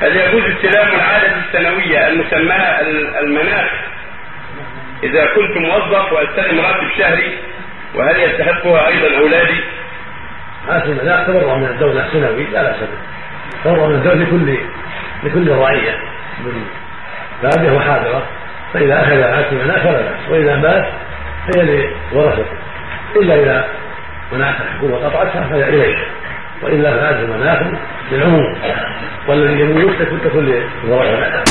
هل يجوز استلام العادة السنوية المسماة المناخ إذا كنت موظف وأستلم راتب شهري؟ وهل يستحقها أيضا أولادي؟ عادة المناخ تبرع من الدولة السنوي لا بأس به تبرع من الدولة لكل لكل رعية. من بادية وحاضرة فإذا أخذ عادة المناخ فلا بأس. وإذا مات فهي لورثته. إلا إذا منعت الحكومة قطعتها فهي إليه. وإلا فعادة المناخ للعموم والذي يموت تكون للورثة